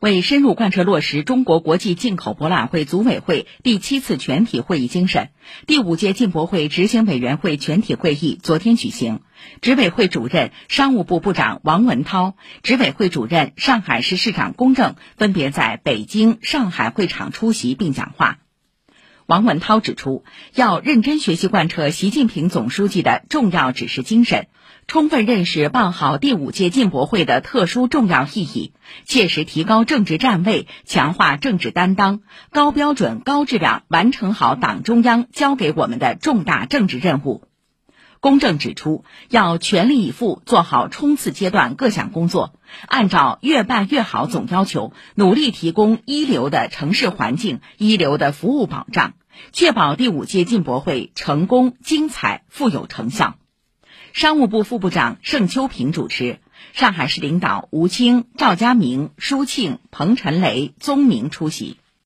为深入贯彻落实中国国际进口博览会组委会第七次全体会议精神，第五届进博会执行委员会全体会议昨天举行。执委会主任、商务部部长王文涛，执委会主任、上海市市长龚正分别在北京、上海会场出席并讲话。王文涛指出，要认真学习贯彻习近平总书记的重要指示精神，充分认识办好第五届进博会的特殊重要意义，切实提高政治站位，强化政治担当，高标准、高质量完成好党中央交给我们的重大政治任务。公正指出，要全力以赴做好冲刺阶段各项工作，按照“越办越好”总要求，努力提供一流的城市环境、一流的服务保障，确保第五届进博会成功、精彩、富有成效。商务部副部长盛秋平主持，上海市领导吴清、赵家明、舒庆、彭陈雷、宗明出席。